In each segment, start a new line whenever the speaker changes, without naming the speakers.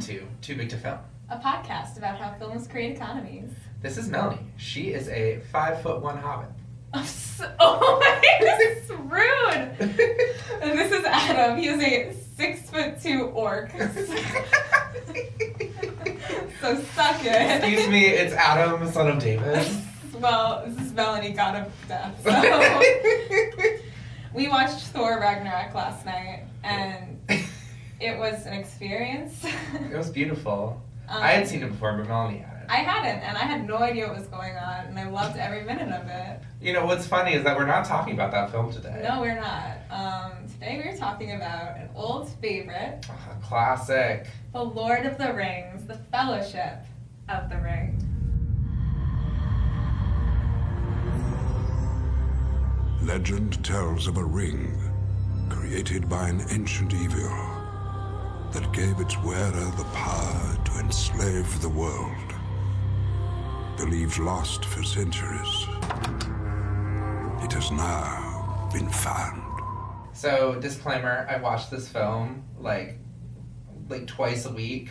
Welcome to Too Big to Film.
a podcast about how films create economies.
This is Melanie. She is a five foot one hobbit.
I'm so- oh my, this is rude. And this is Adam. He is a six foot two orc. so suck it.
Excuse me, it's Adam, son of David.
Well, this is Melanie, God of Death. So we watched Thor Ragnarok last night, and it was an experience.
It was beautiful.
Um,
I had seen it before, but Melanie had it.
I hadn't, and I had no idea what was going on, and I loved every minute of it.
You know what's funny is that we're not talking about that film today.
No, we're not. Um, today we're talking about an old favorite,
Ah, classic.
The Lord of the Rings, The Fellowship of the Ring.
Legend tells of a ring created by an ancient evil that gave its wearer the power to enslave the world. Believed lost for centuries, it has now been found.
So disclaimer: I watched this film like like twice a week,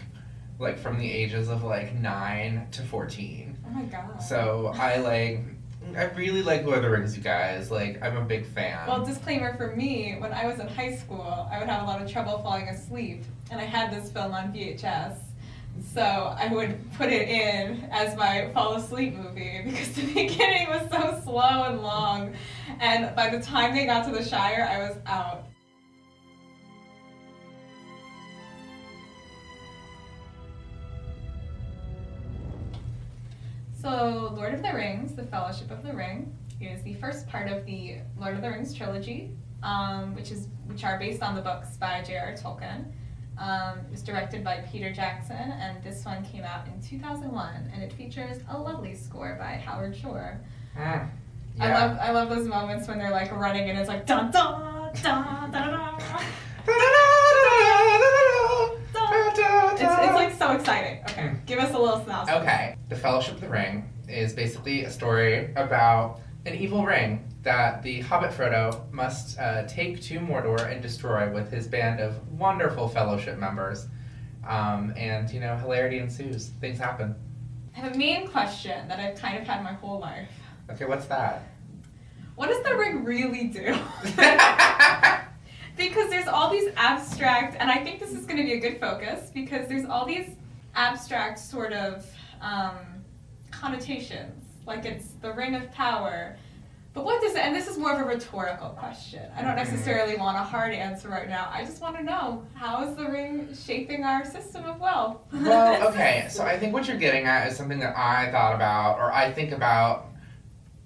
like from the ages of like nine to fourteen.
Oh my god.
So I like, I really like Lord of the Rings, you guys. Like, I'm a big fan.
Well, disclaimer for me, when I was in high school, I would have a lot of trouble falling asleep, and I had this film on VHS. So I would put it in as my fall asleep movie because the beginning was so slow and long, and by the time they got to the Shire, I was out. So, Lord of the Rings, The Fellowship of the Ring, is the first part of the Lord of the Rings trilogy, um, which is which are based on the books by J.R. Tolkien. Um, it was directed by Peter Jackson, and this one came out in 2001, and it features a lovely score by Howard Shore.
Mm,
I love I love those moments when they're like running and it's like dun dun dun dun dun. It's, it's like so exciting. Okay, give us a little synopsis.
Okay, The Fellowship of the Ring is basically a story about an evil ring that the Hobbit Frodo must uh, take to Mordor and destroy with his band of wonderful Fellowship members. Um, and, you know, hilarity ensues. Things happen.
I have a main question that I've kind of had my whole life.
Okay, what's that?
What does the ring really do? because there's all these abstract, and I think this is going to be a good focus because there's all these abstract sort of um, connotations, like it's the ring of power. But what does it, and this is more of a rhetorical question. I don't necessarily want a hard answer right now. I just want to know how is the ring shaping our system of wealth?
well, okay, so I think what you're getting at is something that I thought about, or I think about,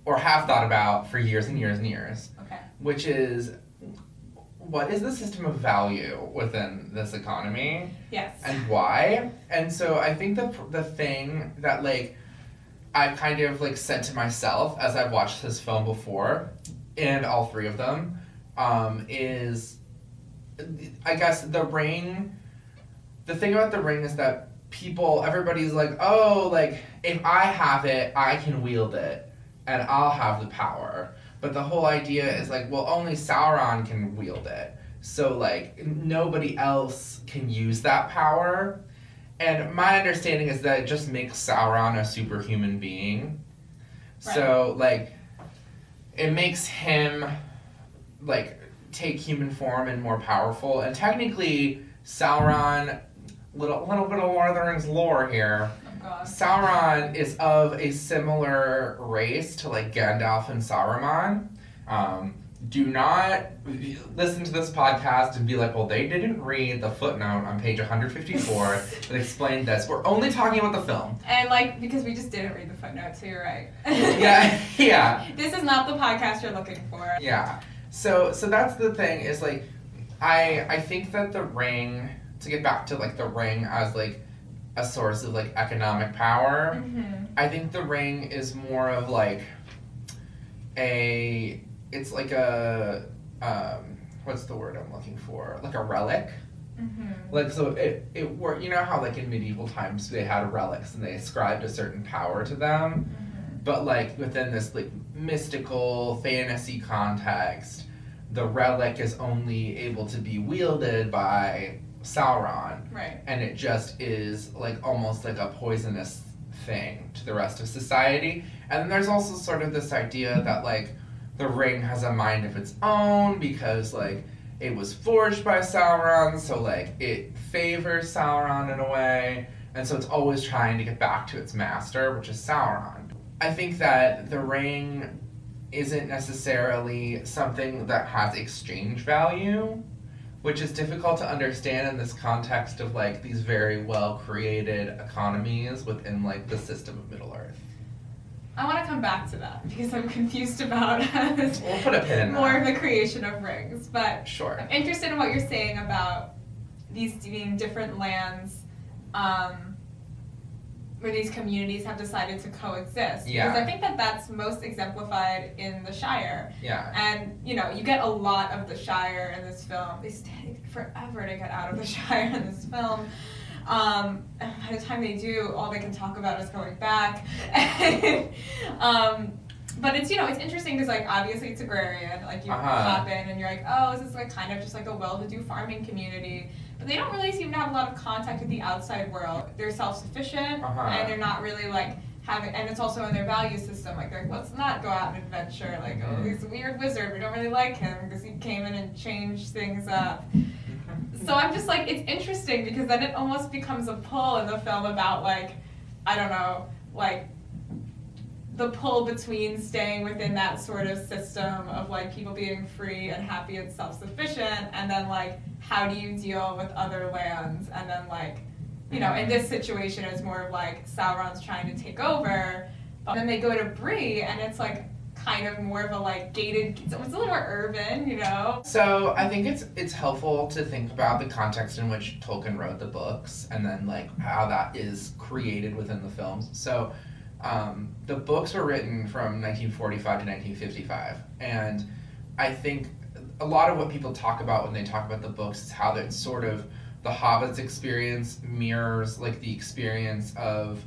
or have thought about for years and years and years.
Okay.
which is what is the system of value within this economy
Yes.
and why and so i think the the thing that like i've kind of like said to myself as i've watched this film before and all three of them um, is i guess the ring the thing about the ring is that people everybody's like oh like if i have it i can wield it and i'll have the power but the whole idea is like, well, only Sauron can wield it. So like nobody else can use that power. And my understanding is that it just makes Sauron a superhuman being. So like it makes him like take human form and more powerful. And technically Sauron little little bit of Lord of the Rings lore here.
oh.
Sauron is of a similar race to like Gandalf and Saruman. Um, do not listen to this podcast and be like, well, they didn't read the footnote on page 154 that explained this. We're only talking about the film.
And like because we just didn't read the footnote, so you're right.
Yeah, yeah,
This is not the podcast you're looking for.
yeah. So, so that's the thing is like, I I think that the ring to get back to like the ring as like a source of like economic power.
Mm-hmm.
I think the ring is more of like a it's like a um, what's the word I'm looking for? Like a relic.
Mm-hmm.
Like so it it worked you know how like in medieval times they had relics and they ascribed a certain power to them. But like within this like mystical fantasy context, the relic is only able to be wielded by Sauron,
Right.
and it just is like almost like a poisonous thing to the rest of society. And then there's also sort of this idea that like the ring has a mind of its own because like it was forged by Sauron, so like it favors Sauron in a way, and so it's always trying to get back to its master, which is Sauron. I think that the ring isn't necessarily something that has exchange value, which is difficult to understand in this context of like these very well created economies within like the system of Middle Earth.
I want to come back to that because I'm confused about
We'll put a pin in
more of the creation of rings. But
Sure.
I'm interested in what you're saying about these being different lands um, where these communities have decided to coexist.
Yeah.
Because I think that that's most exemplified in the Shire.
Yeah.
And, you know, you get a lot of the Shire in this film. They take forever to get out of the Shire in this film. Um, by the time they do, all they can talk about is going back. um, but it's you know it's interesting because like obviously it's agrarian like you
Uh-huh.
hop in and you're like oh this is like kind of just like a well-to-do farming community but they don't really seem to have a lot of contact with the outside world they're self-sufficient
Uh-huh.
and they're not really like having and it's also in their value system like they're like let's not go out and adventure like oh
Mhm.
he's a weird wizard we don't really like him because he came in and changed things up so I'm just like, it's interesting because then it almost becomes a pull in the film about like, I don't know, like the pull between staying within that sort of system of like people being free and happy and self-sufficient, and then like how do you deal with other lands, and then like, you know, in this situation it's more of like Sauron's trying to take over, but then they go to Bree and it's like kind of more of a like gated, it's a little more urban, you know.
So I think it's it's helpful to think about the context in which Tolkien wrote the books, and then like how that is created within the films. So um, the books were written from 1945 to 1955, and I think a lot of what people talk about when they talk about the books is how that sort of the Hobbit's experience mirrors like the experience of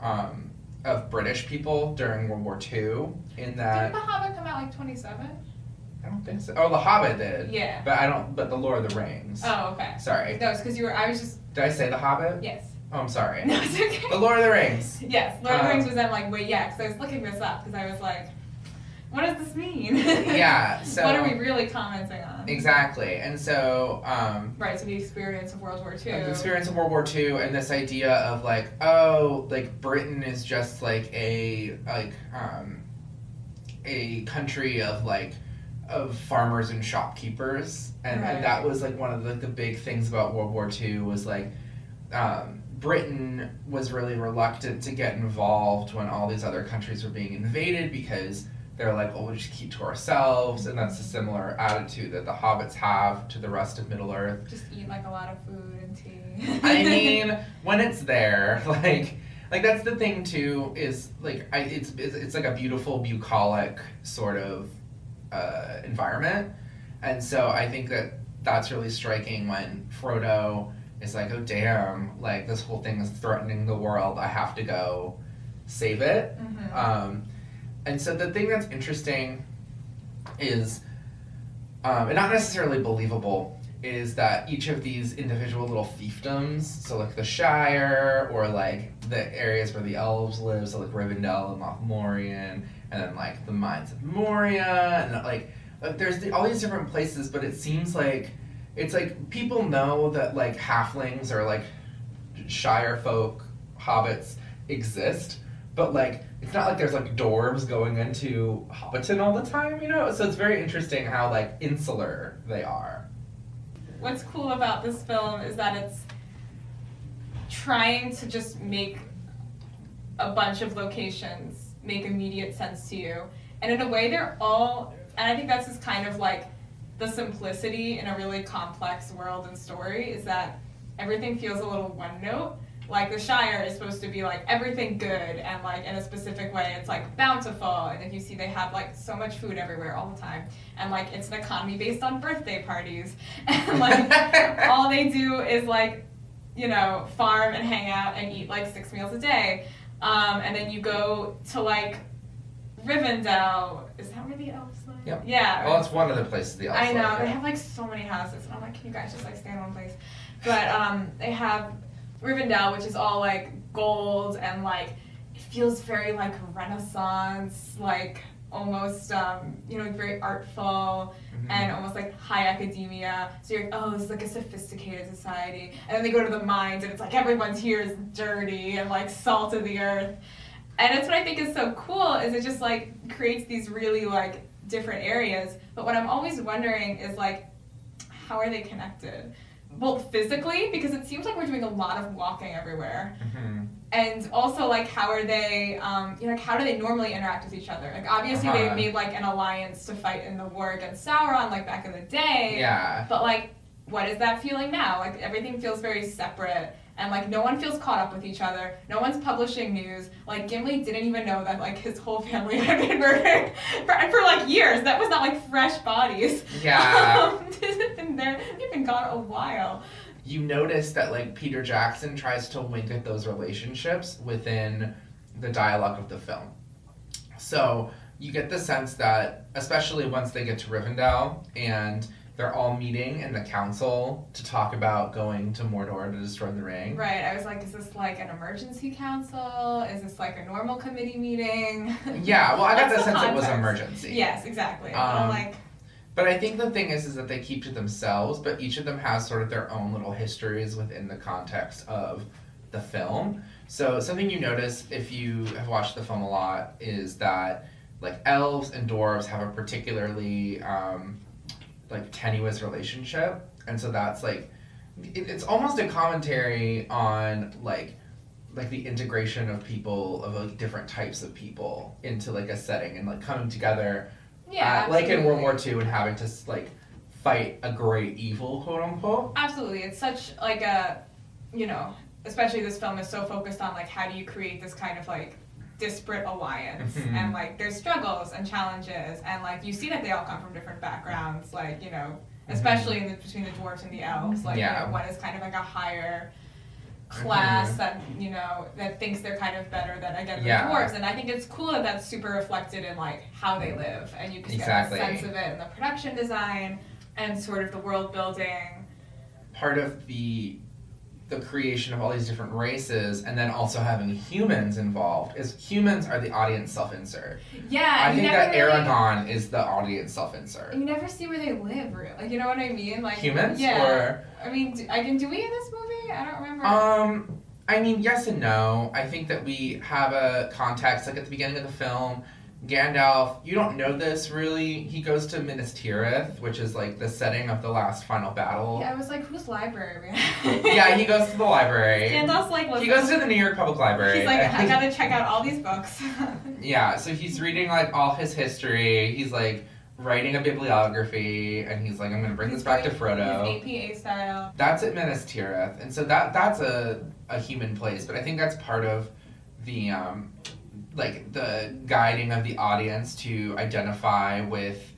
um, of British people during World War II. In that
Didn't The Hobbit come out like 27?
I don't think so. Oh, The Hobbit did.
Yeah.
But I don't. But The Lord of the Rings.
Oh, okay.
Sorry.
No, it's because you were. I was just.
Did I say The Hobbit?
Yes.
Oh, I'm sorry.
No, it's okay.
The Lord of the Rings.
Yes, Lord of the
Um,
Rings was then like, wait, yeah, because I was looking this up because I was like, what does this mean?
Yeah, so-
what are we really commenting on?
Exactly. And so, um,
Right. So the experience of World War II.
the experience of World War II and this idea of like, oh, like Britain is just like a like um, a country of like of farmers and shopkeepers, and,
Right.
and that was like one of the, the big things about World War II was like um, Britain was really reluctant to get involved when all these other countries were being invaded because they're like, oh, we'll just keep to ourselves, and that's a similar attitude that the hobbits have to the rest of Middle Earth.
Just eat like a lot of food and tea.
I mean, when it's there, like, like that's the thing too. Is like, I, it's, it's it's like a beautiful bucolic sort of uh, environment, and so I think that that's really striking when Frodo is like, oh damn, like this whole thing is threatening the world. I have to go save it.
Mhm.
Um, and so the thing that's interesting is, um, and not necessarily believable, is that each of these individual little fiefdoms, so like the Shire or like the areas where the elves live, so like Rivendell and Lothlorien, and then like the Mines of Moria, and like, like there's the, all these different places, but it seems like it's like people know that like halflings or like Shire folk, hobbits exist, but like it's not like there's like dwarves going into Hobbiton all the time, you know. So it's very interesting how like insular they are.
What's cool about this film is that it's trying to just make a bunch of locations make immediate sense to you. And in a way, they're all, and I think that's just kind of like the simplicity in a really complex world and story is that everything feels a little one note. Like the Shire is supposed to be like everything good and like in a specific way. It's like bountiful, and if you see they have like so much food everywhere all the time, and like it's an economy based on birthday parties, and like all they do is like you know farm and hang out and eat like six meals a day, um, and then you go to like Rivendell. Is that where the elves live?
Yep.
Yeah.
Well, it's one of the places the elves
I know
live,
they
yeah.
have like so many houses, and I'm like, can you guys just like stay in one place? But um, they have Rivendell, which is all like gold and like it feels very like Renaissance, like almost um, you know very artful
Mhm.
and almost like high academia. So you're like, oh, this is like a sophisticated society, and then they go to the mines, and it's like everyone's here is dirty and like salt of the earth. And it's what I think is so cool is it just like creates these really like different areas. But what I'm always wondering is like, how are they connected? Well, physically, because it seems like we're doing a lot of walking everywhere,
Mhm.
and also like how are they, um, you know, like how do they normally interact with each other? Like obviously
Uh-huh.
they made like an alliance to fight in the war against Sauron, like back in the day.
Yeah.
But like, what is that feeling now? Like everything feels very separate, and like no one feels caught up with each other. No one's publishing news. Like Gimli didn't even know that like his whole family had been murdered for, for like years. That was not like fresh bodies.
Yeah.
Um, they've been there. They've been gone a while.
you notice that like Peter Jackson tries to wink at those relationships within the dialogue of the film. So you get the sense that, especially once they get to Rivendell and they're all meeting in the council to talk about going to Mordor to destroy the ring.
Right. I was like, is this like an emergency council? Is this like a normal committee meeting?
Yeah, well, I got the sense it was
context?
emergency.
Yes, exactly.
Um,
I'm like,
But I think the thing is, is that they keep to themselves, but each of them has sort of their own little histories within the context of the film. So something you notice if you have watched the film a lot is that like elves and dwarves have a particularly um, like tenuous relationship, and so that's like it, it's almost a commentary on like like the integration of people of like different types of people into like a setting and like coming together
yeah.
uh, like in World. War II and having to like fight a great evil, quote unquote.
Absolutely. It's such like a, you know, especially this film is so focused on like how do you create this kind of like disparate alliance
Mhm.
and like there's struggles and challenges and like you see that they all come from different backgrounds like you know especially in the, between the dwarves and the elves like you know, one is kind of like a higher class
Mhm.
that you know that thinks they're kind of better than again the
Yeah.
dwarves and I think it's cool that that's super reflected in like how they live and you can
Exactly.
get a sense of it in the production design and sort of the world building
Part of the the creation of all these different races and then also having humans involved is humans are the audience self-insert.
Yeah,
I think that
really,
Aragorn is the audience self-insert.
You never see where they live, really. Like, you know what I mean? Like
Humans
Yeah.
or
I mean, do, I can. Do we in this movie? I don't remember.
Um, I mean, yes and no. I think that we have a context, like at the beginning of the film, Gandalf, you don't know this really. He goes to Minas Tirith, which is like the setting of the last final battle.
yeah, I was like, whose library?
Yeah, he goes to the library.
Gandalf's like,
He goes to the New York Public Library.
He's like, I gotta check out all these books.
Yeah, so he's reading like all his history. He's like writing a bibliography, and he's like, I'm gonna bring this back to Frodo.
APA style.
That's at Minas Tirith, and so that that's a a human place. But I think that's part of the um, like the guiding of the audience to identify with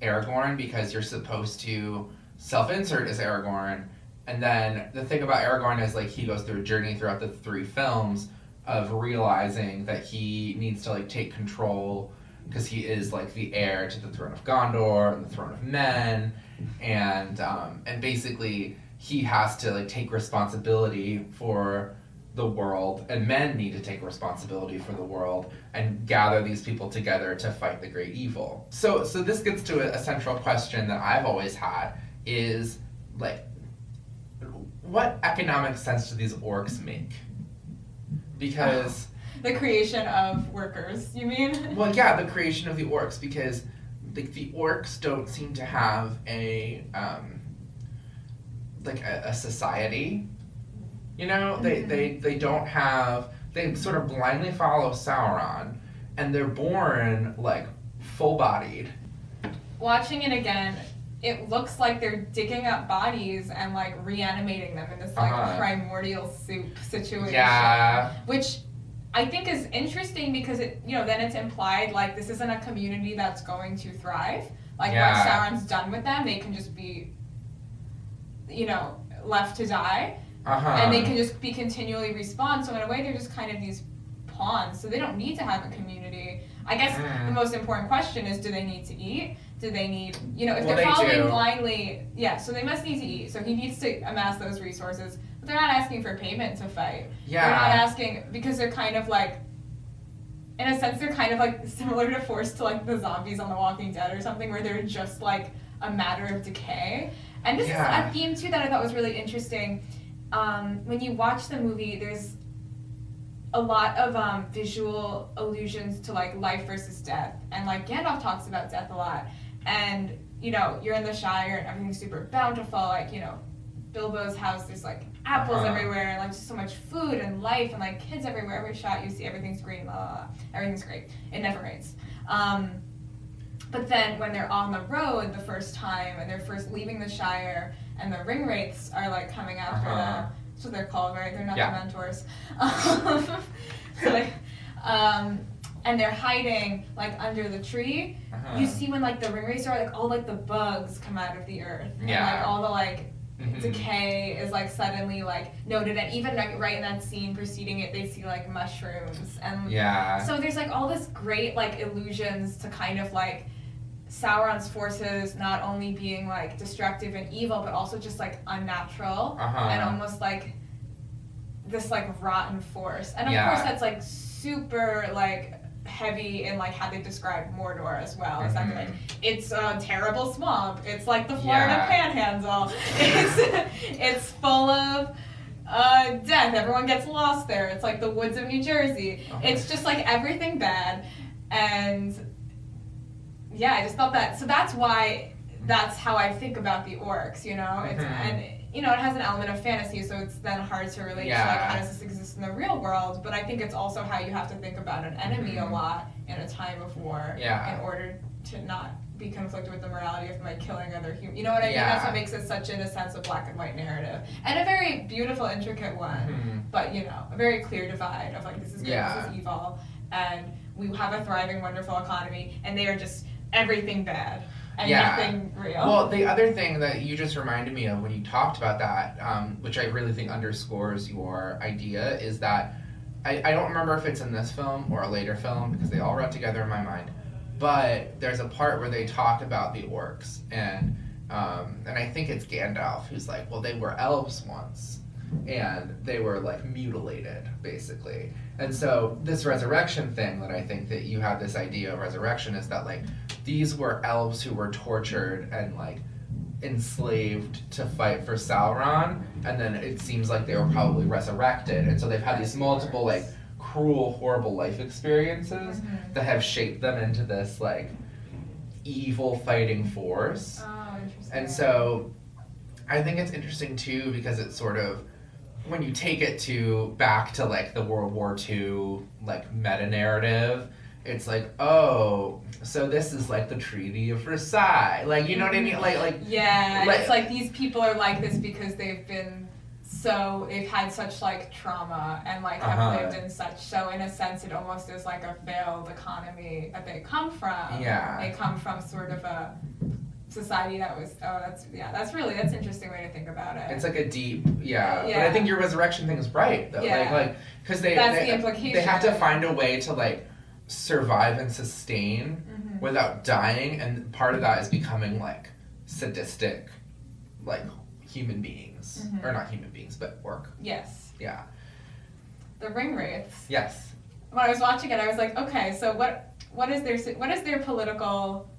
Aragorn because you're supposed to self-insert as Aragorn, and then the thing about Aragorn is like he goes through a journey throughout the three films of realizing that he needs to like take control because he is like the heir to the throne of Gondor and the throne of men, and um, and basically he has to like take responsibility for the world, and men need to take responsibility for the world and gather these people together to fight the great evil. So so this gets to a, a central question that I've always had is like what economic sense do these orcs make? Because
The creation of workers. You mean?
well, yeah, the creation of the orcs because the, the orcs don't seem to have a um, like a, a society. You know, they,
Mhm.
they they don't have. They sort of blindly follow Sauron, and they're born like full bodied.
Watching it again, it looks like they're digging up bodies and like reanimating them in this like
Uh-huh.
primordial soup situation.
Yeah,
which I think is interesting because it, you know, then it's implied like this isn't a community that's going to thrive. Like
Yeah.
once Sauron's done with them, they can just be, you know, left to die,
uh huh.
and they can just be continually respawn. So in a way, they're just kind of these pawns. So they don't need to have a community. I guess
Mm.
the most important question is do they need to eat? Do they need, you know, if
Well,
they're
they
following
do.
blindly, yeah, so they must need to eat. So he needs to amass those resources. But they're not asking for payment to fight. Yeah. They're not asking because they're kind of like, in a sense, they're kind of like similar to Force to like the zombies on The Walking Dead or something, where they're just like a matter of decay. And this
Yeah.
is a theme too that I thought was really interesting. Um, when you watch the movie, there's a lot of um, visual allusions to like life versus death, and like Gandalf talks about death a lot. And you know, you're in the Shire and everything's super bountiful. Like you know, Bilbo's house, there's like apples
Uh-huh.
everywhere, and like just so much food and life, and like kids everywhere. Every shot you see, everything's green. Blah, blah, blah. Everything's great. It never rains. Um, but then when they're on the road the first time and they're first leaving the Shire and the ring wraiths are like coming after
Uh-huh.
them. That's what they're called, right? They're not
Yeah.
the mentors. So like, um, and they're hiding like under the tree.
Uh-huh.
You see when like the ring wraiths are like all like the bugs come out of the earth. And,
Yeah.
like all the like
Mhm.
decay is like suddenly like noted and even like right in that scene preceding it they see like mushrooms and
Yeah.
so there's like all this great like illusions to kind of like Sauron's forces not only being like destructive and evil, but also just like unnatural
Uh-huh.
and almost like this like rotten force. And of
Yeah.
course, that's like super like heavy in like how they describe Mordor as well. It's
Mhm.
like it's a terrible swamp. It's like the Florida
Yeah.
Panhandle. It's it's full of uh, death. Everyone gets lost there. It's like the woods of New Jersey.
Oh
It's just like everything bad, and yeah, I just thought that. So that's why that's how I think about the orcs. You know, it's
Mhm.
and you know it has an element of fantasy, so it's then hard to relate to like
Yeah.
how does this exist in the real world. But I think it's also how you have to think about an enemy
Mhm.
a lot in a time of war
Yeah.
in order to not be conflicted with the morality of like killing other humans. You know what I mean? That's what makes it such in a sense a black and white narrative and a very beautiful, intricate one
Mhm.
but you know, a very clear divide of like this is good,
Yeah.
this is evil, and we have a thriving, wonderful economy, and they are just everything bad and
Yeah.
nothing real.
Well, the other thing that you just reminded me of when you talked about that, um, which I really think underscores your idea, is that I, I don't remember if it's in this film or a later film because they all run together in my mind. But there's a part where they talk about the orcs, and um, and I think it's Gandalf who's like, well, they were elves once, and they were like mutilated basically. And so this resurrection thing that I think that you have this idea of resurrection is that like these were elves who were tortured and like enslaved to fight for Sauron, and then it seems like they were probably resurrected, and so they've had these multiple like cruel, horrible life experiences
Mhm.
that have shaped them into this like evil fighting force.
oh, interesting.
And so I think it's interesting too because it's sort of when you take it to back to like the World War II like meta narrative, it's like, oh, so this is like the Treaty of Versailles. Like you know what I mean? Like like
yeah,
like-
it's like these people are like this because they've been so they've had such like trauma and like have
Uh-huh.
lived in such so in a sense it almost is like a failed economy that they come from.
Yeah.
They come from sort of a society that was oh that's yeah that's really that's an interesting way to think about it.
it's like a deep yeah. But I think your resurrection thing is right though. Like
Yeah.
like because they
That's
they,
the implication.
they have to find a way to like survive and sustain
Mhm.
without dying and part of that is becoming like sadistic like human beings
Mhm.
or not human beings but orc
Yes.
yeah
The ring wraiths.
yes
When I was watching it, I was like, okay, so what what is their what is their political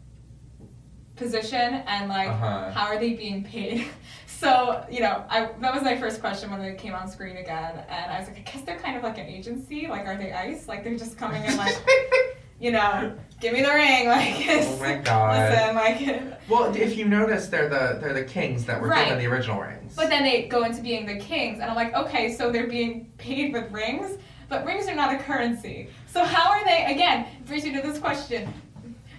position and like
Uh-huh.
how are they being paid? So you know, I that was my first question when they came on screen again, and I was like, I guess they're kind of like an agency. Like, are they ICE? Like they're just coming in like, you know, give me the ring. Like,
oh my god
listen, like.
well if you notice they're the they're the kings that were
Right.
given the original rings
But then they go into being the kings, and I'm like, okay, so they're being paid with rings, but rings are not a currency. So how are they? Again, brings me to this question: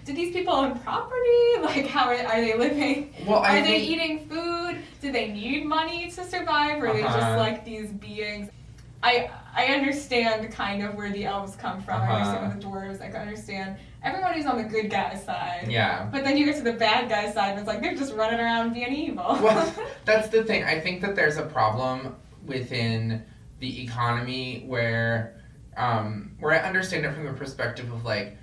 Do these people own property? Like, how are, are they living?
well
Are
I
they eating food? Do they need money to survive? Or are they just
Uh-huh.
like these beings? I I understand kind of where the elves come from. I understand
Uh-huh.
the dwarves. I can understand everyone who's on the good guy side.
yeah
But then you get to the bad guy side, and it's like they're just running around being evil.
well, that's the thing. I think that there's a problem within the economy where, um, where I understand it from the perspective of like,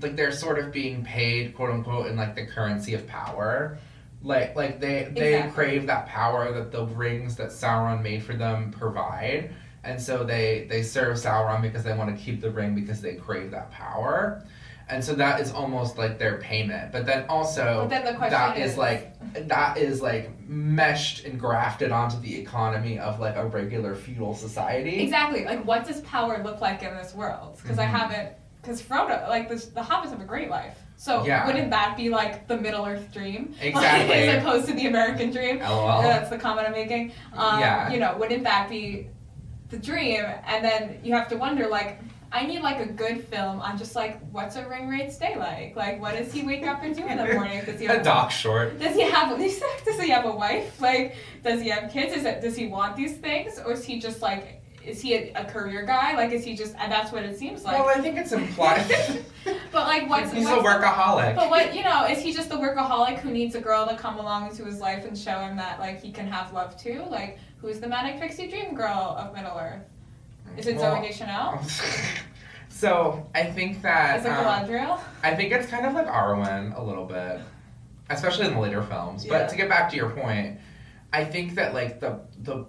like they're sort of being paid quote unquote in like the currency of power. Like like they they
Exactly.
crave that power that the rings that Sauron made for them provide. And so they they serve Sauron because they want to keep the ring because they crave that power. And so that is almost like their payment. But then also
But then the question
that
is,
is like that is like meshed and grafted onto the economy of like a regular feudal society.
Exactly. Like, what does power look like in this world? Because I
Mhm.
haven't. Because Frodo, like this, the hobbits have a great life. So
Yeah.
wouldn't that be like the Middle Earth dream? Like, as opposed to the American dream.
LOL.
That's the comment I'm making. Um,
Yeah.
You know, wouldn't that be the dream? And then you have to wonder, like, I need like a good film on just like what's a ring wraith's day like? Like, what does he wake up and do in the morning? Does he have
a dock short.
does he have does he have a wife? Like, does he have kids? Is it does he want these things, or is he just like is he a, a career guy? Like, is he just and that's what it seems like.
well, I think it's implied.
but like, what's
He's
what's
a workaholic.
But what you know is he just the workaholic who needs a girl to come along into his life and show him that like he can have love too? Like, who's the manic pixie dream girl of Middle Earth? Is it
Well,
Zooey Deschanel?
so I think that
Is it
um,
Galadriel?
I think it's kind of like Arwen a little bit, especially in the later films.
Yeah.
But to get back to your point, I think that like the the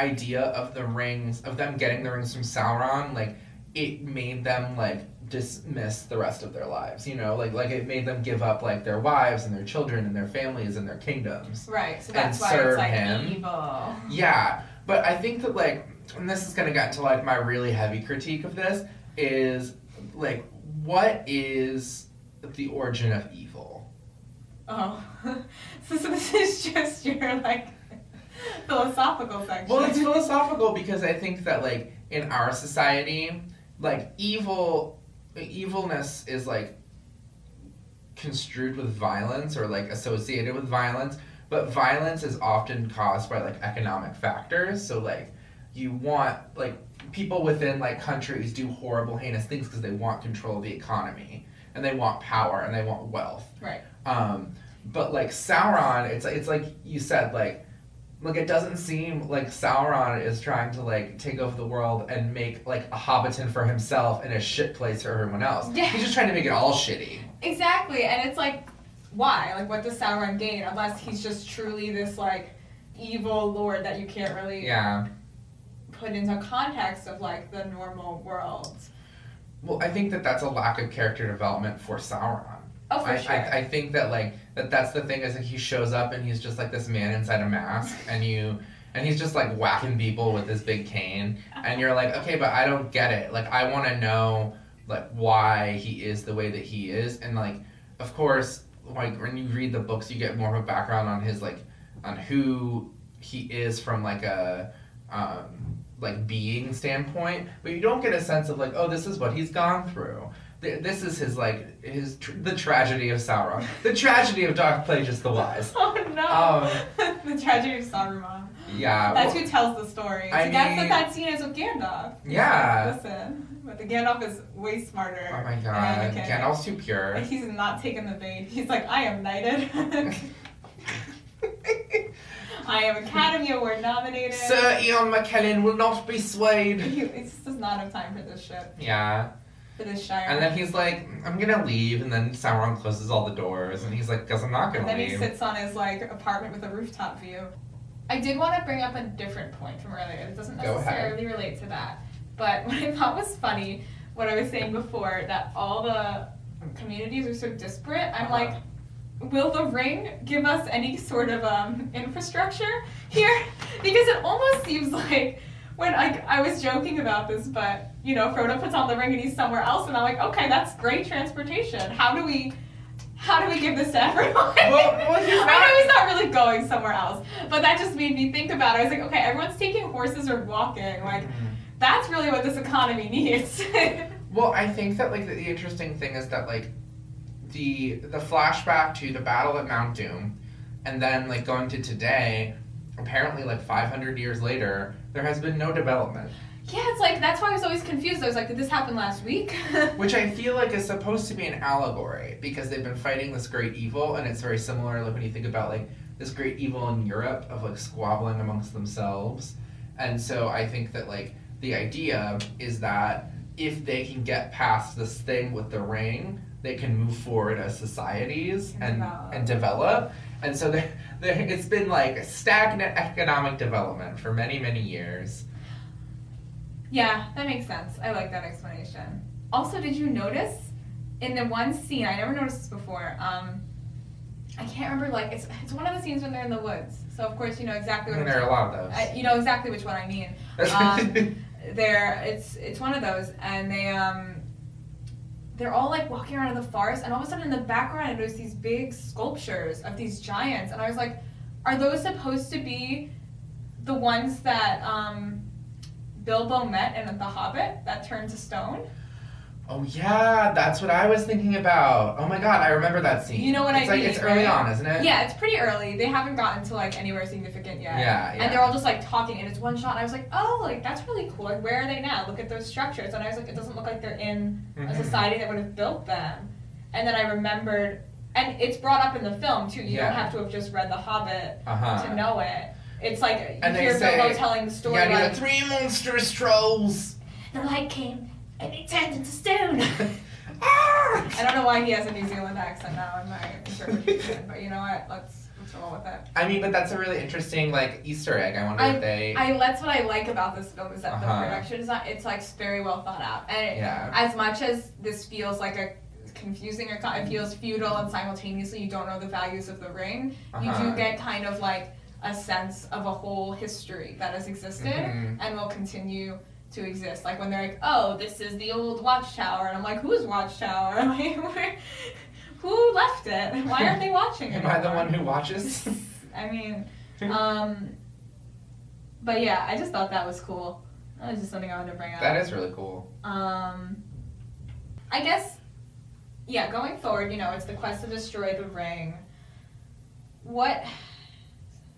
idea of the rings of them getting the rings from Sauron, like it made them like dismiss the rest of their lives. You know, like like it made them give up like their wives and their children and their families and their kingdoms.
Right. So
and
that's why
serve
it's like
him.
evil.
Yeah, but I think that like, and this is gonna get into like my really heavy critique of this is like, what is the origin of evil?
Oh, so, so this is just your like philosophical section.
Well, it's philosophical because I think that like in our society, like evil, evilness is like construed with violence or like associated with violence, but violence is often caused by like economic factors. So like you want like people within like countries do horrible heinous things because they want control of the economy and they want power and they want wealth.
Right.
Um, but like Sauron, it's it's like you said, like like it doesn't seem like Sauron is trying to like take over the world and make like a Hobbiton for himself and a shit place for everyone else.
Yeah.
He's just trying to make it all shitty.
Exactly, and it's like, why? Like, what does Sauron gain unless he's just truly this like evil lord that you can't really
Yeah.
put into context of like the normal world?
Well, I think that that's a lack of character development for Sauron.
Oh, for
I,
sure.
I, I think that like that that's the thing is that he shows up and he's just like this man inside a mask and you and he's just like whacking people with his big cane. And you're like okay but I don't get it. Like I want to know like why he is the way that he is. And like of course like when you read the books you get more of a background on his like on who he is from like a um like being standpoint. But you don't get a sense of like oh this is what he's gone through Th- this is his like his tr- the tragedy of Sauron, the tragedy of Darth Plagueis the Wise.
oh no!
Um,
the tragedy of Saruman.
Yeah,
That's
well,
who tells the story.
I
that's
mean-
what that scene is with Gandalf.
Yeah.
Listen, but the Gandalf is way smarter.
oh my god. Gandalf's too pure.
Like, he's not taking the bait. He's like, I am knighted. I am Academy Award nominated.
Sir Ian McKellen will not be swayed.
He, he just does not have time for this shit,
Yeah,
for this shire.
and then he's like, I'm gonna leave, and then Sauron closes all the doors, and he's like, guess I'm not
And
gonna and
then he sits on his like apartment with a rooftop view. I did want to bring up a different point from earlier. It doesn't necessarily relate to that, but what I thought was funny, what I was saying before, that all the communities are so disparate. I'm
Uh-huh.
like, will the ring give us any sort of um, infrastructure here? because it almost seems like when I, I was joking about this, but you know, Frodo puts on the ring and he's somewhere else, and I'm like, okay, that's great transportation. How do we? How do we give this to everyone?
Well- well, he's
I know he's not really going somewhere else, but that just made me think about it. I was like, okay, everyone's taking horses or walking. Like,
Mhm.
that's really what this economy needs.
Well, I think that like the, the interesting thing is that like the the flashback to the battle at Mount Doom, and then like going to today, apparently like 500 years later, there has been no development,
yeah, it's like that's why I was always confused. I was like, did this happen last week?
which I feel like is supposed to be an allegory because they've been fighting this great evil, and it's very similar like when you think about like this great evil in Europe of like squabbling amongst themselves, and so I think that like the idea is that if they can get past this thing with the ring, they can move forward as societies
And
and
develop.
and develop. And so there, there, it's been like stagnant economic development for many, many years.
Yeah, that makes sense. I like that explanation. Also, did you notice in the one scene I never noticed this before? Um, I can't remember. Like it's it's one of the scenes when they're in the woods. So of course you know exactly what
there are a lot of those.
I, you know exactly which one I mean. Um, they're it's it's one of those, and they um they're all like walking around in the forest, and all of a sudden in the background there's these big sculptures of these giants, and I was like, are those supposed to be the ones that um Bilbo met in The Hobbit that turned to stone?
Oh yeah, that's what I was thinking about. Oh my god, I remember that scene.
You know what
it's
I
like,
mean,
It's early
right?
on, isn't it?
Yeah, it's pretty early. They haven't gotten to like anywhere significant yet.
Yeah, yeah.
And they're all just like talking, and it's one shot. And I was like, oh, like that's really cool. Like, where are they now? Look at those structures. And I was like, it doesn't look like they're in a
Mhm.
society that would have built them. And then I remembered, and it's brought up in the film too. You
Yeah.
don't have to have just read The Hobbit
Uh-huh.
to know it. It's like you
And they
hear Bilbo telling the story
Yeah,
like
the three monstrous trolls.
the light came and it turned into stone.
Ah!
I don't know why he has a New Zealand accent now in my interpretation, but you know what? Let's let's roll with it.
I mean, but that's a really interesting like Easter egg. I wonder if they.
I that's what I like about this film is that
Uh-huh.
the production is not it's like very well thought out. And it,
Yeah.
as much as this feels like a confusing or it feels futile and simultaneously you don't know the values of the ring, you
Uh-huh.
do get kind of like a sense of a whole history that has existed
Mhm.
and will continue to exist. Like when they're like, "Oh, this is the old watchtower," and I'm like, "Whose watchtower? Like, who left it? Why aren't they watching it?"
Am I the one who watches?
I mean, um, but yeah, I just thought that was cool. That was just something I wanted to bring up.
that is really cool.
Um, I guess, yeah, going forward, you know, it's the quest to destroy the ring. What?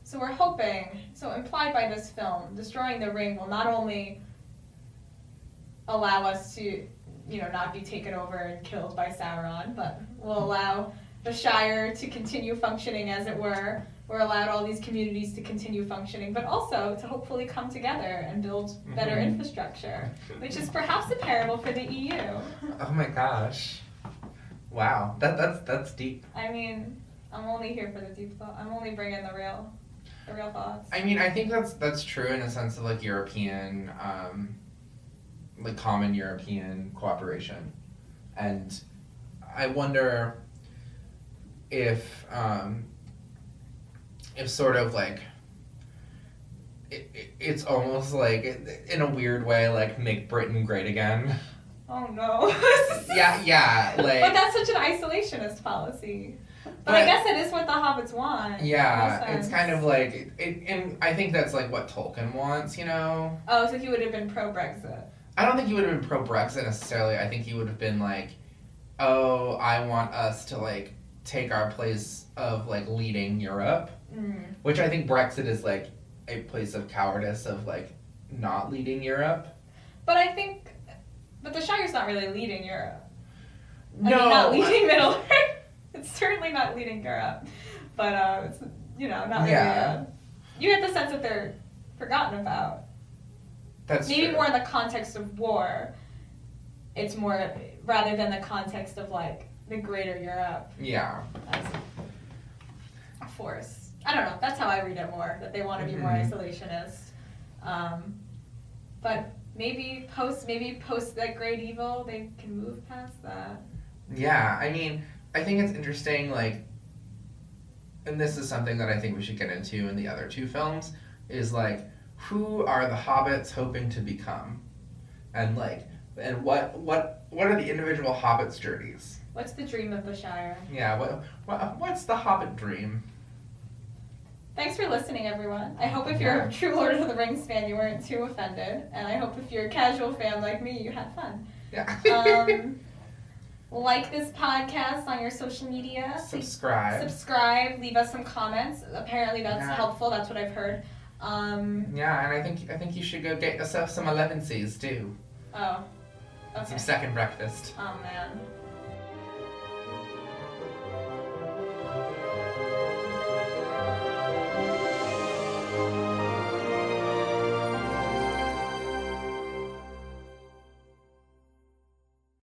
So we're hoping. So implied by this film, destroying the ring will not only allow us to, you know, not be taken over and killed by Sauron, but will allow the Shire to continue functioning as it were. We're allowed all these communities to continue functioning, but also to hopefully come together and build better
Mhm.
infrastructure, which is perhaps a parable for the EU.
Oh my gosh. Wow, that that's that's deep.
I mean, I'm only here for the deep thought. I'm only bringing the real, the real thoughts.
I mean, I think that's that's true in a sense of like European, um, like common European cooperation, and I wonder if um, if sort of like it, it, it's almost like in a weird way like make Britain great again.
oh no.
yeah, yeah, like but
that's such an isolationist policy. But, I guess it is what the hobbits want.
yeah, it's kind of like it, and I think that's like what Tolkien wants, you know.
Oh, so he would have been pro Brexit.
I don't think he would have been pro Brexit necessarily. I think he would have been like, oh, I want us to like take our place of like leading Europe,
Mm.
which I think Brexit is like a place of cowardice of like not leading Europe.
But I think, but the Shire's not really leading Europe. I
no,
mean, not leading Middle Earth. It's certainly not leading Europe. But, uh, it's, you know, not really.
Yeah.
Uh, you get the sense that they're forgotten about.
That's
Maybe more in the context of war. It's more, rather than the context of, like, the greater Europe
Yeah,
as a force. I don't know. That's how I read it more, that they want to be more
Mhm.
isolationist. Um, but maybe post, maybe post that great evil, they can move past that.
yeah. I mean, I think it's interesting. Like, and this is something that I think we should get into in the other two films. Is like, who are the hobbits hoping to become, and like, and what what what are the individual hobbits' journeys?
What's the dream of the Shire?
Yeah, what, what what's the Hobbit dream?
Thanks for listening, everyone. I hope if you're
Yeah.
a true Lord of the Rings fan, you weren't too offended. And I hope if you're a casual fan like me, you had fun.
Yeah.
Um, like this podcast on your social media.
Subscribe.
subscribe, leave us some comments. Apparently that's
Yeah.
helpful. That's what I've heard. Um,
yeah, and I think I think you should go get yourself some elevenses too.
oh, okay.
Some second breakfast.
Oh man.